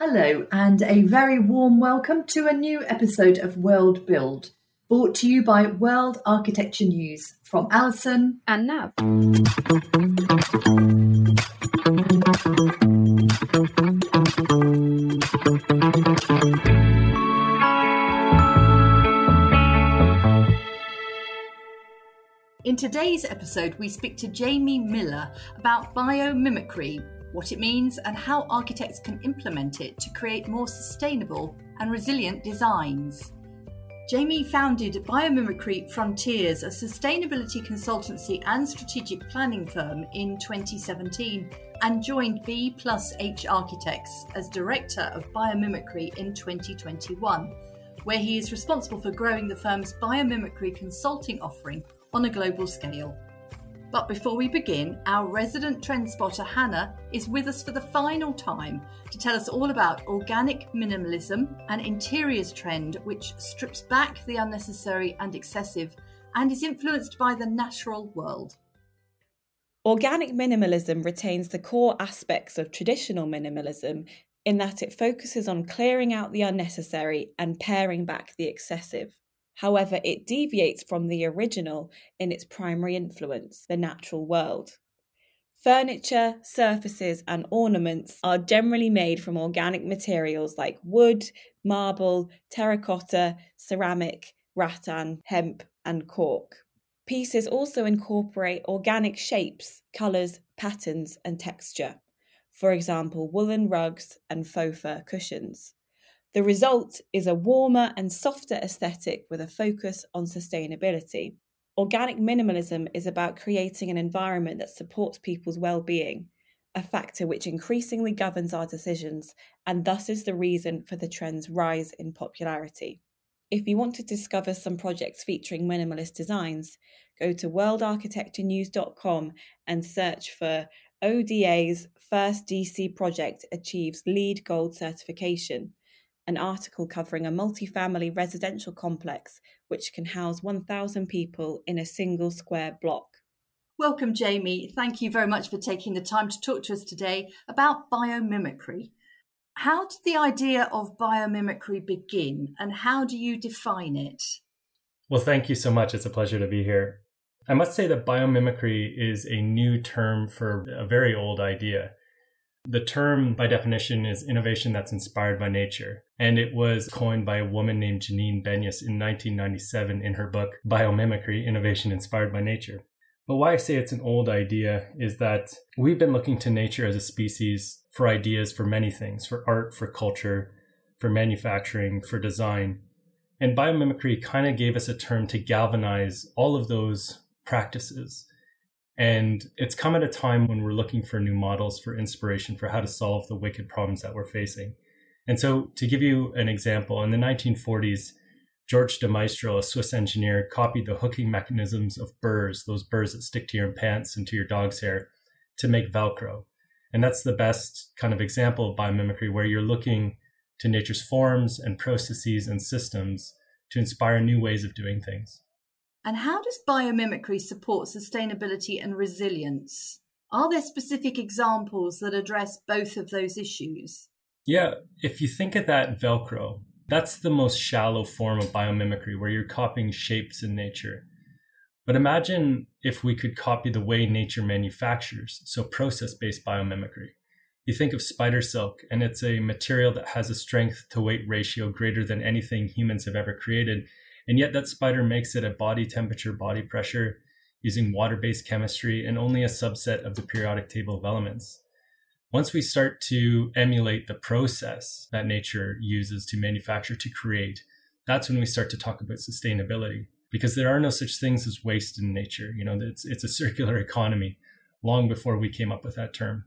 Hello, and a very warm welcome to a new episode of World Build, brought to you by World Architecture News from Alison and Nav. In today's episode, we speak to Jamie Miller about biomimicry, what it means, and how architects can implement it to create more sustainable and resilient designs. Jamie founded Biomimicry Frontiers, a sustainability consultancy and strategic planning firm, in 2017 and joined B plus H Architects as Director of Biomimicry in 2021, where he is responsible for growing the firm's biomimicry consulting offering on a global scale. But before we begin, our resident trend spotter Hannah is with us for the final time to tell us all about organic minimalism, an interiors trend which strips back the unnecessary and excessive and is influenced by the natural world. Organic minimalism retains the core aspects of traditional minimalism in that it focuses on clearing out the unnecessary and paring back the excessive. However, it deviates from the original in its primary influence, the natural world. Furniture, surfaces, and ornaments are generally made from organic materials like wood, marble, terracotta, ceramic, rattan, hemp, and cork. Pieces also incorporate organic shapes, colours, patterns, and texture. For example, woolen rugs and faux fur cushions. The result is a warmer and softer aesthetic with a focus on sustainability. Organic minimalism is about creating an environment that supports people's well being, a factor which increasingly governs our decisions and thus is the reason for the trend's rise in popularity. If you want to discover some projects featuring minimalist designs, go to worldarchitecturenews.com and search for ODA's first DC project achieves LEED Gold certification an article covering a multi-family residential complex which can house 1,000 people in a single square block. Welcome, Jamie. Thank you very much for taking the time to talk to us today about biomimicry. How did the idea of biomimicry begin and how do you define it? Well, thank you so much. It's a pleasure to be here. I must say that biomimicry is a new term for a very old idea. The term, by definition, is innovation that's inspired by nature. And it was coined by a woman named Janine Benyus in 1997 in her book, Biomimicry Innovation Inspired by Nature. But why I say it's an old idea is that we've been looking to nature as a species for ideas for many things for art, for culture, for manufacturing, for design. And biomimicry kind of gave us a term to galvanize all of those practices and it's come at a time when we're looking for new models for inspiration for how to solve the wicked problems that we're facing. And so, to give you an example, in the 1940s, George de Mestral, a Swiss engineer, copied the hooking mechanisms of burrs, those burrs that stick to your pants and to your dog's hair, to make Velcro. And that's the best kind of example of biomimicry where you're looking to nature's forms and processes and systems to inspire new ways of doing things. And how does biomimicry support sustainability and resilience? Are there specific examples that address both of those issues? Yeah, if you think of that Velcro, that's the most shallow form of biomimicry where you're copying shapes in nature. But imagine if we could copy the way nature manufactures, so process based biomimicry. You think of spider silk, and it's a material that has a strength to weight ratio greater than anything humans have ever created. And yet, that spider makes it at body temperature, body pressure, using water based chemistry, and only a subset of the periodic table of elements. Once we start to emulate the process that nature uses to manufacture, to create, that's when we start to talk about sustainability because there are no such things as waste in nature. You know, it's, it's a circular economy long before we came up with that term.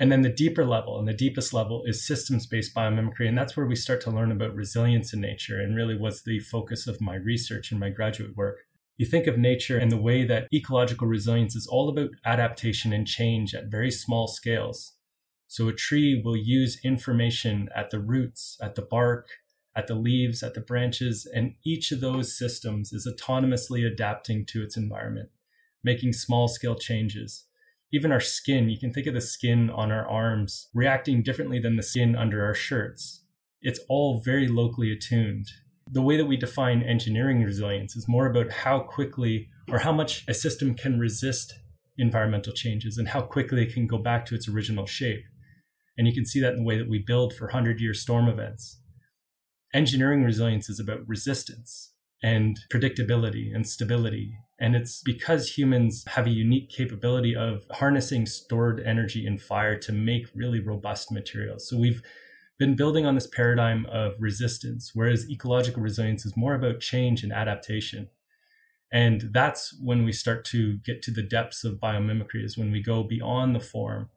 And then the deeper level and the deepest level is systems based biomimicry. And that's where we start to learn about resilience in nature and really was the focus of my research and my graduate work. You think of nature and the way that ecological resilience is all about adaptation and change at very small scales. So a tree will use information at the roots, at the bark, at the leaves, at the branches, and each of those systems is autonomously adapting to its environment, making small scale changes even our skin, you can think of the skin on our arms reacting differently than the skin under our shirts. It's all very locally attuned. The way that we define engineering resilience is more about how quickly or how much a system can resist environmental changes and how quickly it can go back to its original shape. And you can see that in the way that we build for 100 year storm events. Engineering resilience is about resistance and predictability and stability. And it's because humans have a unique capability of harnessing stored energy in fire to make really robust materials. So we've been building on this paradigm of resistance, whereas ecological resilience is more about change and adaptation. And that's when we start to get to the depths of biomimicry, is when we go beyond the form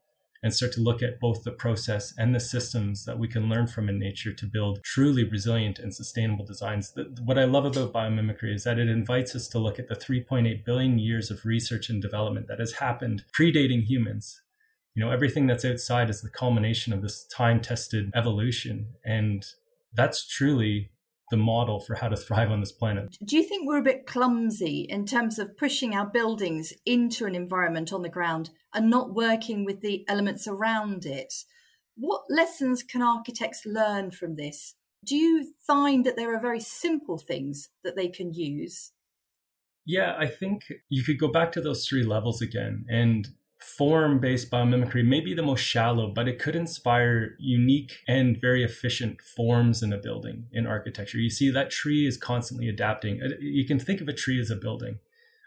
and start to look at both the process and the systems that we can learn from in nature to build truly resilient and sustainable designs. what I love about biomimicry is that it invites us to look at the 3.8 billion years of research and development that has happened predating humans. You know, everything that's outside is the culmination of this time tested evolution. And that's truly the model for how to thrive on this planet. Do you think we're a bit clumsy in terms of pushing our buildings into an environment on the ground and not working with the elements around it? What lessons can architects learn from this? Do you find that there are very simple things that they can use? Yeah, I think you could go back to those three levels again. And form based biomimicry may be the most shallow, but it could inspire unique and very efficient forms in a building in architecture. You see, that tree is constantly adapting. Uh, you can think of a tree as a building,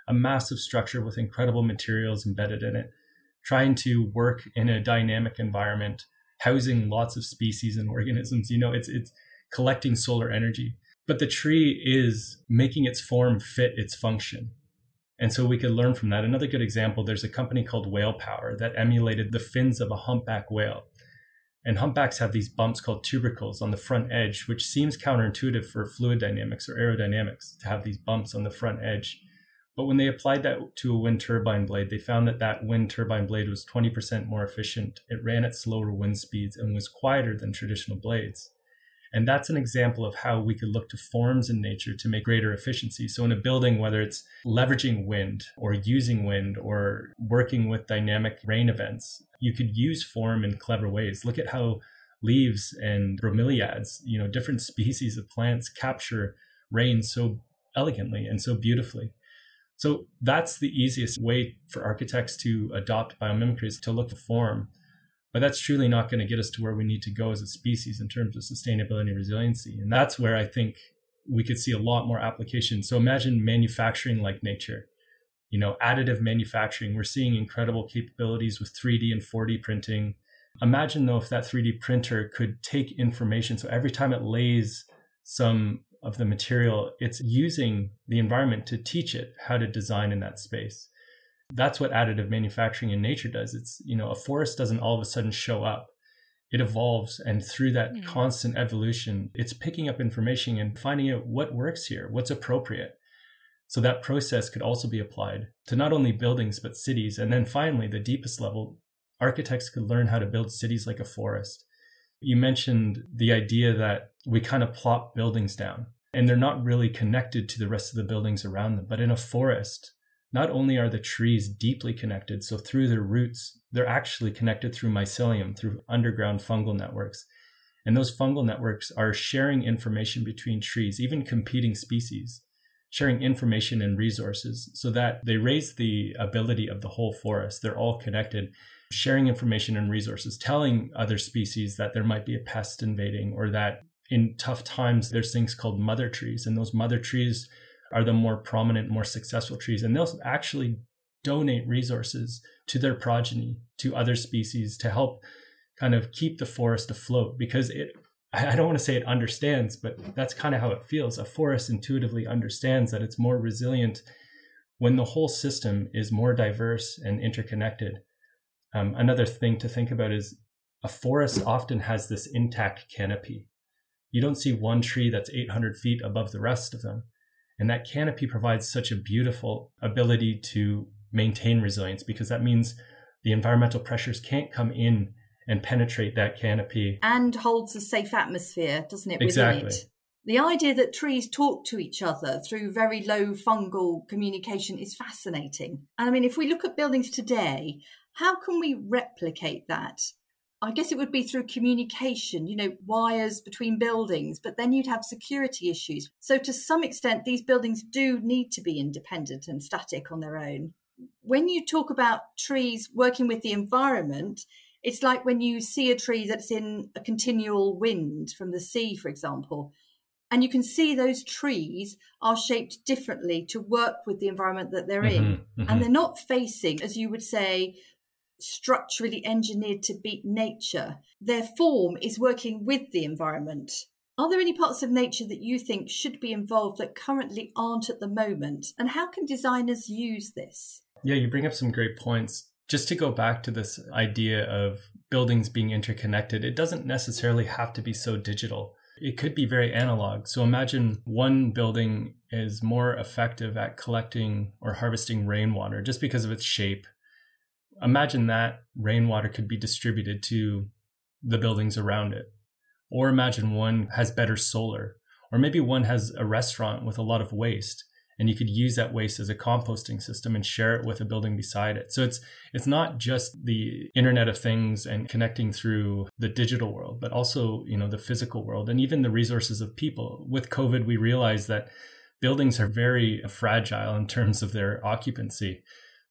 a massive structure with incredible materials embedded in it, trying to work in a dynamic environment, housing lots of species and organisms. You know, it's, it's collecting solar energy. But the tree is making its form fit its function. And so we could learn from that. Another good example there's a company called Whale Power that emulated the fins of a humpback whale. And humpbacks have these bumps called tubercles on the front edge, which seems counterintuitive for fluid dynamics or aerodynamics to have these bumps on the front edge. But when they applied that to a wind turbine blade, they found that that wind turbine blade was 20% more efficient. It ran at slower wind speeds and was quieter than traditional blades. And that's an example of how we could look to forms in nature to make greater efficiency. So, in a building, whether it's leveraging wind or using wind or working with dynamic rain events, you could use form in clever ways. Look at how leaves and bromeliads, you know, different species of plants capture rain so elegantly and so beautifully. So that's the easiest way for architects to adopt biomimicry is to look for form but that's truly not going to get us to where we need to go as a species in terms of sustainability and resiliency. And that's where I think we could see a lot more application. So imagine manufacturing like nature, you know, additive manufacturing. We're seeing incredible capabilities with 3D and 4D printing. Imagine though if that 3D printer could take information. So every time it lays some of the material, it's using the environment to teach it how to design in that space. That's what additive manufacturing in nature does. It's, you know, a forest doesn't all of a sudden show up. It evolves. And through that mm. constant evolution, it's picking up information and finding out what works here, what's appropriate. So that process could also be applied to not only buildings, but cities. And then finally, the deepest level, architects could learn how to build cities like a forest. You mentioned the idea that we kind of plop buildings down and they're not really connected to the rest of the buildings around them. But in a forest, not only are the trees deeply connected, so through their roots, they're actually connected through mycelium, through underground fungal networks. And those fungal networks are sharing information between trees, even competing species, sharing information and resources so that they raise the ability of the whole forest. They're all connected, sharing information and resources, telling other species that there might be a pest invading or that in tough times, there's things called mother trees. And those mother trees are the more prominent, more successful trees. And they'll actually donate resources to their progeny, to other species to help kind of keep the forest afloat because it, I don't want to say it understands, but that's kind of how it feels. A forest intuitively understands that it's more resilient when the whole system is more diverse and interconnected. Um, another thing to think about is a forest often has this intact canopy. You don't see one tree that's 800 feet above the rest of them. And that canopy provides such a beautiful ability to maintain resilience because that means the environmental pressures can't come in and penetrate that canopy. And holds a safe atmosphere, doesn't it? Exactly. It? The idea that trees talk to each other through very low fungal communication is fascinating. And I mean, if we look at buildings today, how can we replicate that? I guess it would be through communication, you know, wires between buildings, but then you'd have security issues. So, to some extent, these buildings do need to be independent and static on their own. When you talk about trees working with the environment, it's like when you see a tree that's in a continual wind from the sea, for example, and you can see those trees are shaped differently to work with the environment that they're in. Mm-hmm, mm-hmm. And they're not facing, as you would say, structurally engineered to beat nature. Their form is working with the environment. Are there any parts of nature that you think should be involved that currently aren't at the moment? And how can designers use this? Yeah, you bring up some great points. Just to go back to this idea of buildings being interconnected, it doesn't necessarily have to be so digital. It could be very analog. So imagine one building is more effective at collecting or harvesting rainwater just because of its shape. Imagine that rainwater could be distributed to the buildings around it. Or imagine one has better solar. Or maybe one has a restaurant with a lot of waste and you could use that waste as a composting system and share it with a building beside it. So it's it's not just the internet of things and connecting through the digital world, but also, you know, the physical world and even the resources of people. With COVID, we realized that buildings are very fragile in terms of their occupancy.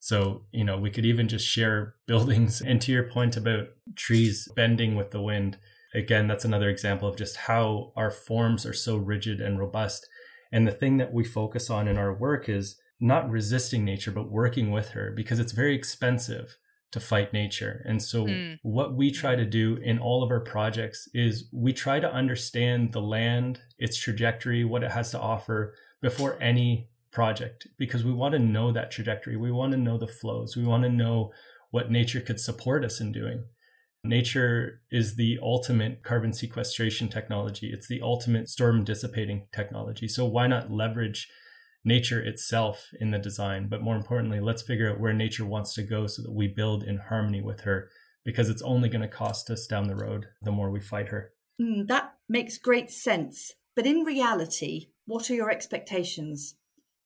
So, you know, we could even just share buildings. And to your point about trees bending with the wind, again, that's another example of just how our forms are so rigid and robust and the thing that we focus on in our work is not resisting nature, but working with her because it's very expensive to fight nature. And so, mm. what we try to do in all of our projects is we try to understand the land, its trajectory, what it has to offer before any project because we want to know that trajectory. We want to know the flows. We want to know what nature could support us in doing. Nature is the ultimate carbon sequestration technology. It's the ultimate storm dissipating technology. So why not leverage nature itself in the design? But more importantly, let's figure out where nature wants to go so that we build in harmony with her because it's only going to cost us down the road the more we fight her. Mm, that makes great sense. But in reality, what are your expectations?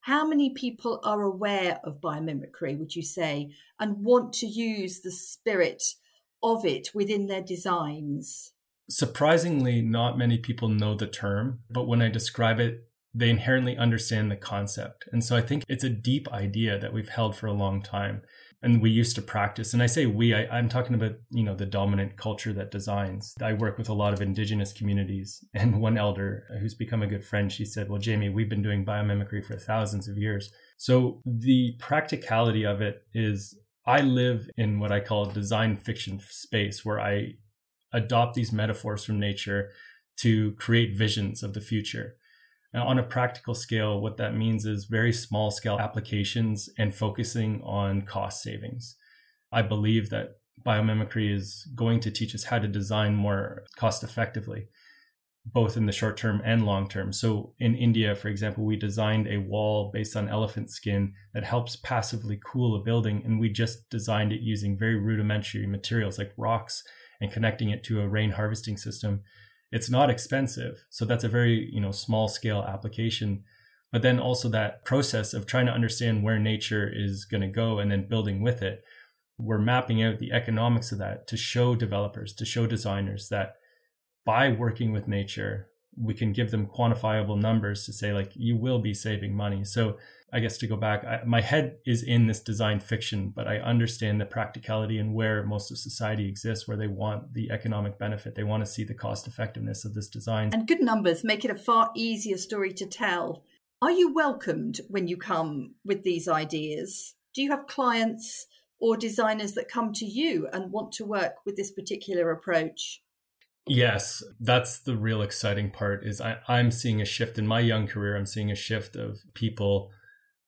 How many people are aware of biomimicry, would you say, and want to use the spirit of it within their designs? Surprisingly, not many people know the term, but when I describe it, they inherently understand the concept. And so I think it's a deep idea that we've held for a long time and we used to practice. And I say we, I, am talking about, you know, the dominant culture that designs. I work with a lot of indigenous communities. And one elder who's become a good friend, she said, Well, Jamie, we've been doing biomimicry for thousands of years. So the practicality of it is I live in what I call design fiction space where I adopt these metaphors from nature to create visions of the future. Now, on a practical scale, what that means is very small scale applications and focusing on cost savings. I believe that biomimicry is going to teach us how to design more cost effectively both in the short term and long term. So in India, for example, we designed a wall based on elephant skin that helps passively cool a building. And we just designed it using very rudimentary materials like rocks and connecting it to a rain harvesting system. It's not expensive. So that's a very, you know, small scale application. But then also that process of trying to understand where nature is going to go and then building with it. We're mapping out the economics of that to show developers, to show designers that by working with nature, we can give them quantifiable numbers to say, like, you will be saving money. So, I guess to go back, I, my head is in this design fiction, but I understand the practicality and where most of society exists, where they want the economic benefit. They want to see the cost effectiveness of this design. And good numbers make it a far easier story to tell. Are you welcomed when you come with these ideas? Do you have clients or designers that come to you and want to work with this particular approach? Yes, that's the real exciting part is I, I'm seeing a shift in my young career. I'm seeing a shift of people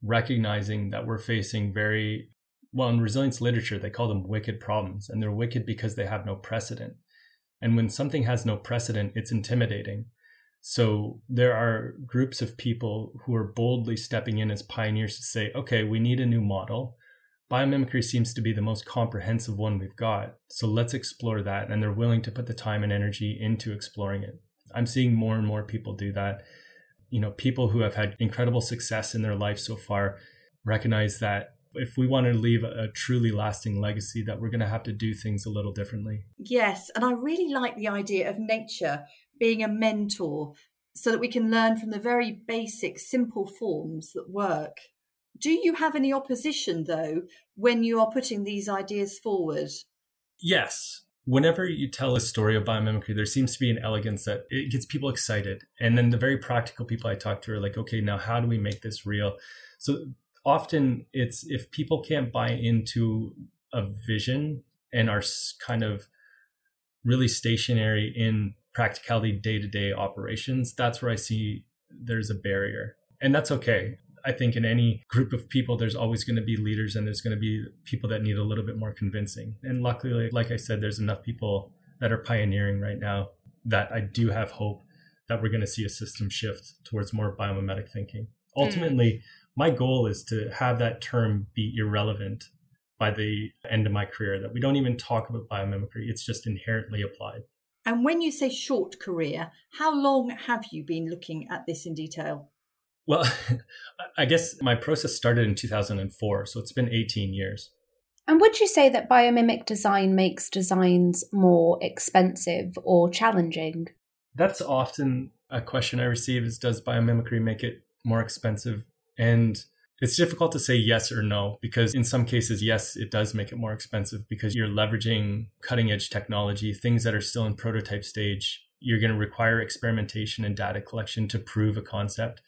recognizing that we're facing very well in resilience literature, they call them wicked problems, and they're wicked because they have no precedent. And when something has no precedent, it's intimidating. So there are groups of people who are boldly stepping in as pioneers to say, okay, we need a new model biomimicry seems to be the most comprehensive one we've got. So let's explore that. And they're willing to put the time and energy into exploring it. I'm seeing more and more people do that. You know, people who have had incredible success in their life so far recognize that if we want to leave a truly lasting legacy that we're going to have to do things a little differently. Yes, and I really like the idea of nature being a mentor so that we can learn from the very basic simple forms that work. Do you have any opposition though when you are putting these ideas forward? Yes. Whenever you tell a story of biomimicry, there seems to be an elegance that it gets people excited. And then the very practical people I talk to are like, okay, now how do we make this real? So often it's if people can't buy into a vision and are kind of really stationary in practicality day-to-day operations that's where i see there's a barrier and that's okay i think in any group of people there's always going to be leaders and there's going to be people that need a little bit more convincing and luckily like i said there's enough people that are pioneering right now that i do have hope that we're going to see a system shift towards more biomimetic thinking hmm. ultimately mm my goal is to have that term be irrelevant by the end of my career, that we don't even talk about biomimicry. It's just inherently applied. And when you say short career, how long have you been looking at this in detail? Well, I guess my process started in 2004, so it's been 18 years. And would you say that biomimic design makes designs more expensive or challenging? That's often a question I receive is does biomimicry make it more expensive and it's difficult to say yes or no because in some cases, yes, it does make it more expensive because you're leveraging cutting edge technology, things that are still in prototype stage. You're going to require experimentation and data collection to prove a concept.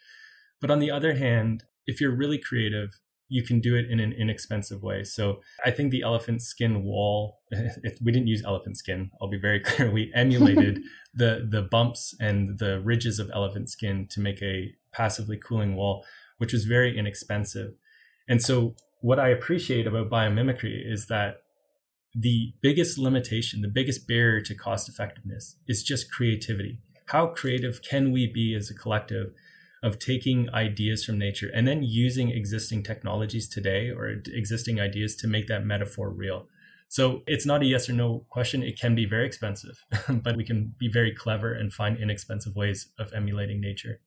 But on the other hand, if you're really creative, you can do it in an inexpensive way. So I think the elephant skin wall, we didn't use elephant skin. I'll be very clear. We emulated the, the bumps and the ridges of elephant skin to make a passively cooling wall which was very inexpensive. And so, what I appreciate about biomimicry is that the biggest limitation, the biggest barrier to cost effectiveness is just creativity. How creative can we be as a collective of taking ideas from nature and then using existing technologies today or existing ideas to make that metaphor real? So it's not a yes or no question. It can be very expensive, but we can be very clever and find inexpensive ways of emulating nature.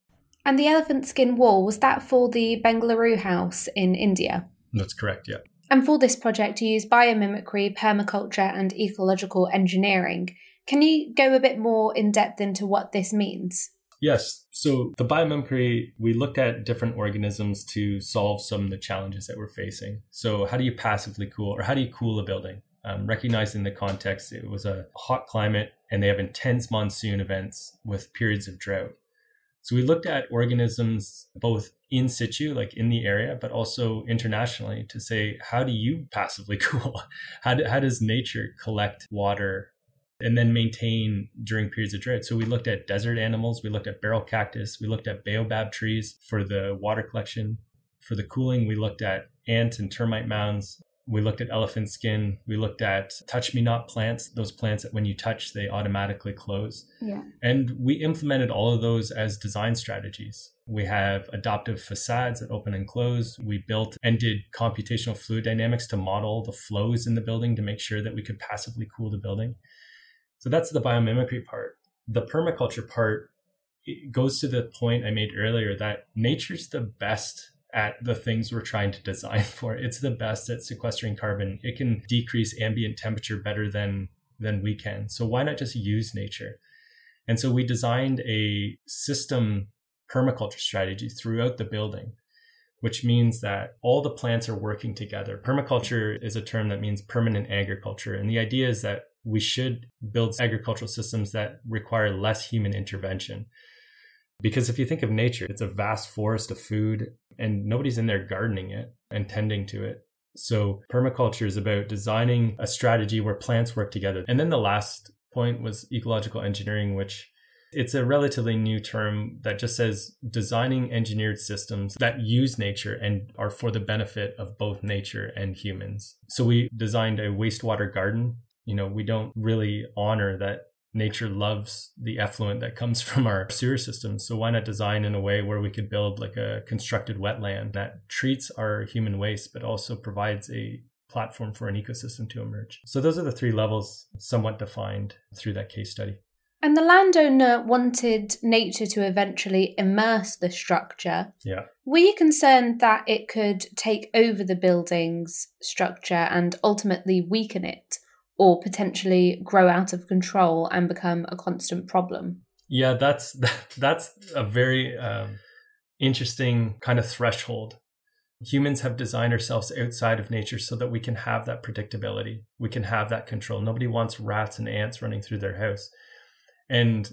And the elephant skin wall, was that for the Bengaluru house in India? That's correct, yeah. And for this project, you use biomimicry, permaculture, and ecological engineering. Can you go a bit more in depth into what this means? Yes. So, the biomimicry, we looked at different organisms to solve some of the challenges that we're facing. So, how do you passively cool, or how do you cool a building? Um, recognizing the context, it was a hot climate and they have intense monsoon events with periods of drought. So we looked at organisms both in situ, like in the area, but also internationally to say, how do you passively cool? How, do, how does nature collect water and then maintain during periods of drought? So we looked at desert animals, we looked at barrel cactus, we looked at baobab trees for the water collection. For the cooling, we looked at ant and termite mounds, we looked at elephant skin. We looked at touch me not plants, those plants that when you touch, they automatically close. Yeah. And we implemented all of those as design strategies. We have adaptive facades that open and close. We built and did computational fluid dynamics to model the flows in the building to make sure that we could passively cool the building. So that's the biomimicry part. The permaculture part goes to the point I made earlier that nature's the best at the things we're trying to design for. It's the best at sequestering carbon. It can decrease ambient temperature better than than we can. So why not just use nature? And so we designed a system permaculture strategy throughout the building, which means that all the plants are working together. Permaculture is a term that means permanent agriculture. And the idea is that we should build agricultural systems that require less human intervention. Because if you think of nature, it's a vast forest of food and nobody's in there gardening it and tending to it. So permaculture is about designing a strategy where plants work together. And then the last point was ecological engineering, which it's a relatively new term that just says designing engineered systems that use nature and are for the benefit of both nature and humans. So we designed a wastewater garden. You know, we don't really honor that nature loves the effluent that comes from our sewer systems. So why not design in a way where we could build like a constructed wetland that treats our human waste, but also provides a platform for an ecosystem to emerge. So those are the three levels somewhat defined through that case study. And the landowner wanted nature to eventually immerse the structure. Yeah. Were you concerned that it could take over the building's structure and ultimately weaken it, or potentially grow out of control and become a constant problem? Yeah, that's that's a very um, interesting kind of threshold. Humans have designed ourselves outside of nature so that we can have that predictability. We can have that control. Nobody wants rats and ants running through their house. And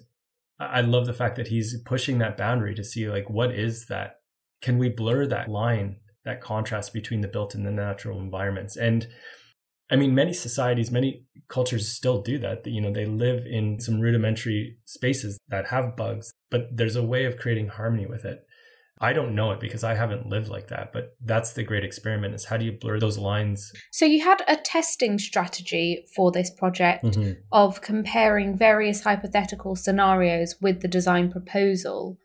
I love the fact that he's pushing that boundary to see like what is that? Can we blur that line, that contrast between the built and the natural environments? And I mean, many societies, many cultures still do that. You know, they live in some rudimentary spaces that have bugs, but there's a way of creating harmony with it. I don't know it because I haven't lived like that, but that's the great experiment is how do you blur those lines? So you had a testing strategy for this project mm-hmm. of comparing various hypothetical scenarios with the design proposal.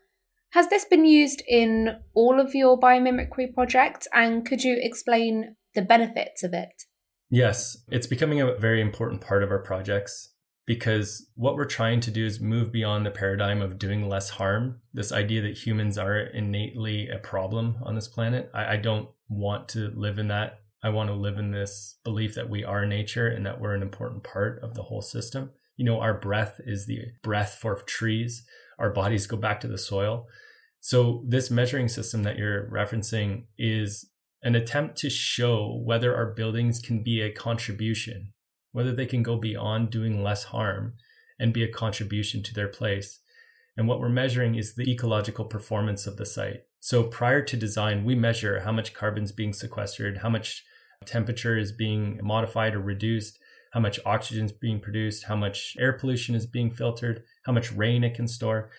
Has this been used in all of your biomimicry projects and could you explain the benefits of it? Yes, it's becoming a very important part of our projects because what we're trying to do is move beyond the paradigm of doing less harm. This idea that humans are innately a problem on this planet. I, I, don't want to live in that. I want to live in this belief that we are nature and that we're an important part of the whole system. You know, our breath is the breath for trees, our bodies go back to the soil. So, this measuring system that you're referencing is an attempt to show whether our buildings can be a contribution whether they can go beyond doing less harm and be a contribution to their place. And what we're measuring is the ecological performance of the site. So prior to design, we measure how much carbon is being sequestered, how much temperature is being modified or reduced, how much oxygen is being produced, how much air pollution is being filtered, how much rain it can store.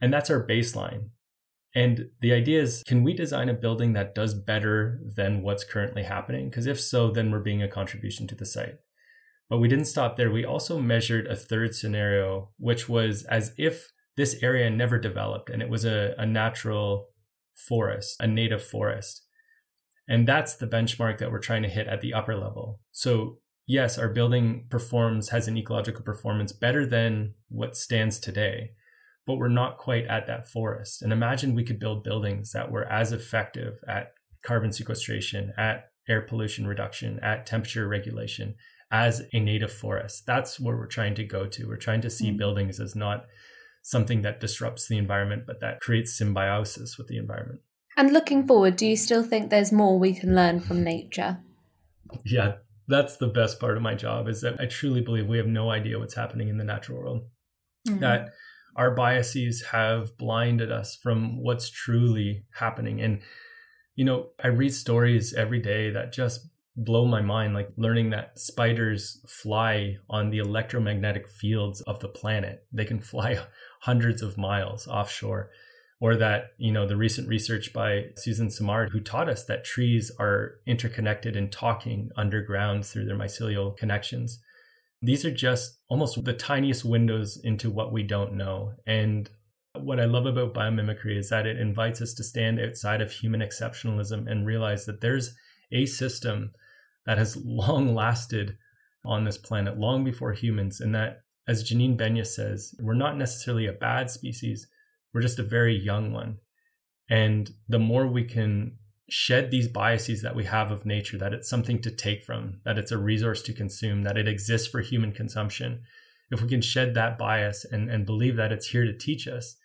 And that's our baseline. And the idea is can we design a building that does better than what's currently happening? Because if so, then we're being a contribution to the site. But we didn't stop there. We also measured a third scenario, which was as if this area never developed and it was a, a natural forest, a native forest. And that's the benchmark that we're trying to hit at the upper level. So, yes, our building performs, has an ecological performance better than what stands today, but we're not quite at that forest. And imagine we could build buildings that were as effective at carbon sequestration, at air pollution reduction, at temperature regulation, as a native forest. That's where we're trying to go to. We're trying to see mm-hmm. buildings as not something that disrupts the environment, but that creates symbiosis with the environment. And looking forward, do you still think there's more we can learn from nature? Yeah, that's the best part of my job is that I truly believe we have no idea what's happening in the natural world. Mm-hmm. That our biases have blinded us from what's truly happening. And, you know, I read stories every day that just blow my mind like learning that spiders fly on the electromagnetic fields of the planet. They can fly hundreds of miles offshore. Or that you know the recent research by suzanne simard who taught us that trees are interconnected and talking underground through their mycelial connections these are just almost the tiniest windows into what we don't know and what I love about biomimicry is that it invites us to stand outside of human exceptionalism and realize that there's a system that has long lasted on this planet, long before humans. And that, as Janine Benyus says, we're not necessarily a bad species, we're just a very young one. And the more we can shed these biases that we have of nature, that it's something to take from, that it's a resource to consume, that it exists for human consumption, if we can shed that bias and, and believe that it's here to teach us,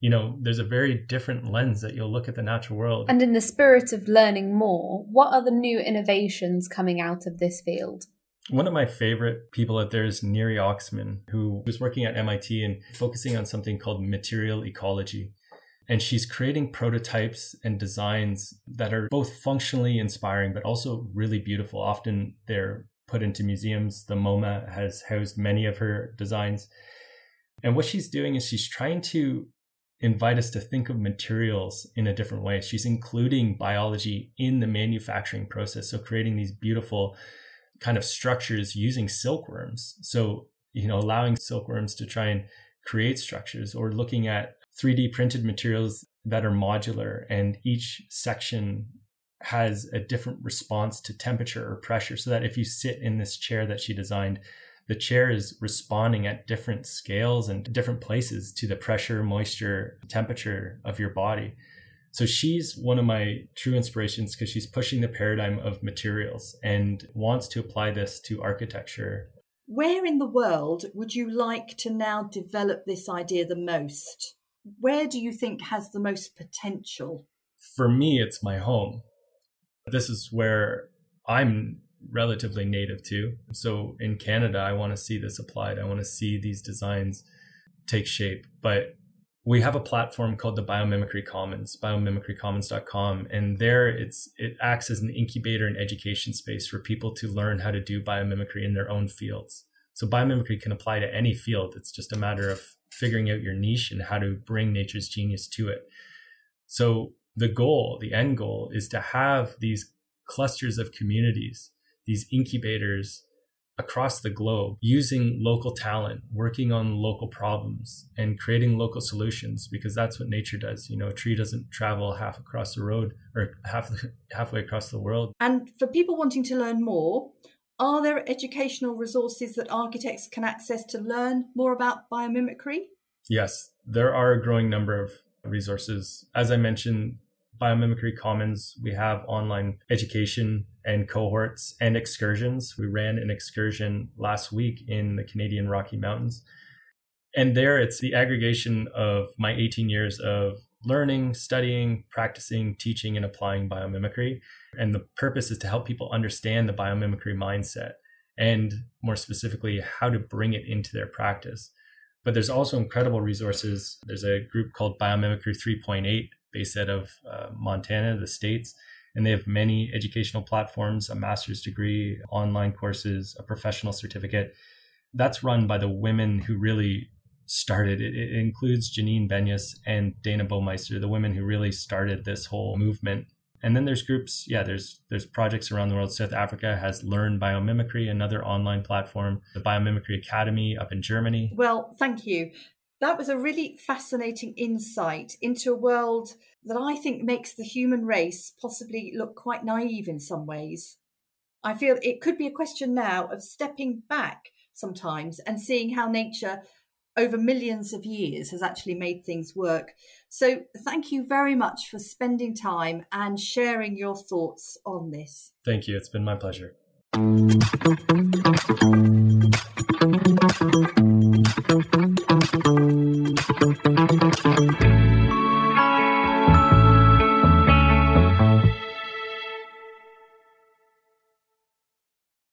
you know, there's a very different lens that you'll look at the natural world. And in the spirit of learning more, what are the new innovations coming out of this field? One of my favorite people out there is Neri Oxman, who was working at MIT and focusing on something called material ecology. And she's creating prototypes and designs that are both functionally inspiring, but also really beautiful. Often they're put into museums. The MoMA has housed many of her designs. And what she's doing is she's trying to invite us to think of materials in a different way. She's including biology in the manufacturing process. So creating these beautiful kind of structures using silkworms. So, you know, allowing silkworms to try and create structures or looking at 3D printed materials that are modular and each section has a different response to temperature or pressure so that if you sit in this chair that she designed the chair is responding at different scales and different places to the pressure, moisture, temperature of your body. So she's one of my true inspirations because she's pushing the paradigm of materials and wants to apply this to architecture. Where in the world would you like to now develop this idea the most? Where do you think has the most potential? For me, it's my home. This is where I'm relatively native to. So in Canada, I want to see this applied. I want to see these designs take shape. But we have a platform called the Biomimicry Commons, biomimicrycommons.com, and there it's it acts as an incubator and education space for people to learn how to do biomimicry in their own fields. So biomimicry can apply to any field. It's just a matter of figuring out your niche and how to bring nature's genius to it. So the goal, the end goal is to have these clusters of communities these incubators across the globe using local talent, working on local problems and creating local solutions because that's what nature does. You know, a tree doesn't travel half across the road or half halfway across the world. And for people wanting to learn more, are there educational resources that architects can access to learn more about biomimicry? Yes, there are a growing number of resources. As I mentioned, Biomimicry Commons, we have online education and cohorts and excursions. We ran an excursion last week in the Canadian Rocky Mountains. And there it's the aggregation of my 18 years of learning, studying, practicing, teaching, and applying biomimicry. And the purpose is to help people understand the biomimicry mindset and more specifically, how to bring it into their practice. But there's also incredible resources. There's a group called Biomimicry 3.8 based out of uh, Montana, the States. And they have many educational platforms, a master's degree, online courses, a professional certificate. That's run by the women who really started it. It includes Janine Benyus and Dayna Baumeister, the women who really started this whole movement. And then there's groups, yeah, there's there's projects around the world. South Africa has Learn Biomimicry, another online platform, the Biomimicry Academy up in Germany. Well, thank you. That was a really fascinating insight into a world that I think makes the human race possibly look quite naive in some ways. I feel it could be a question now of stepping back sometimes and seeing how nature over millions of years has actually made things work. So, thank you very much for spending time and sharing your thoughts on this. Thank you. It's been my pleasure.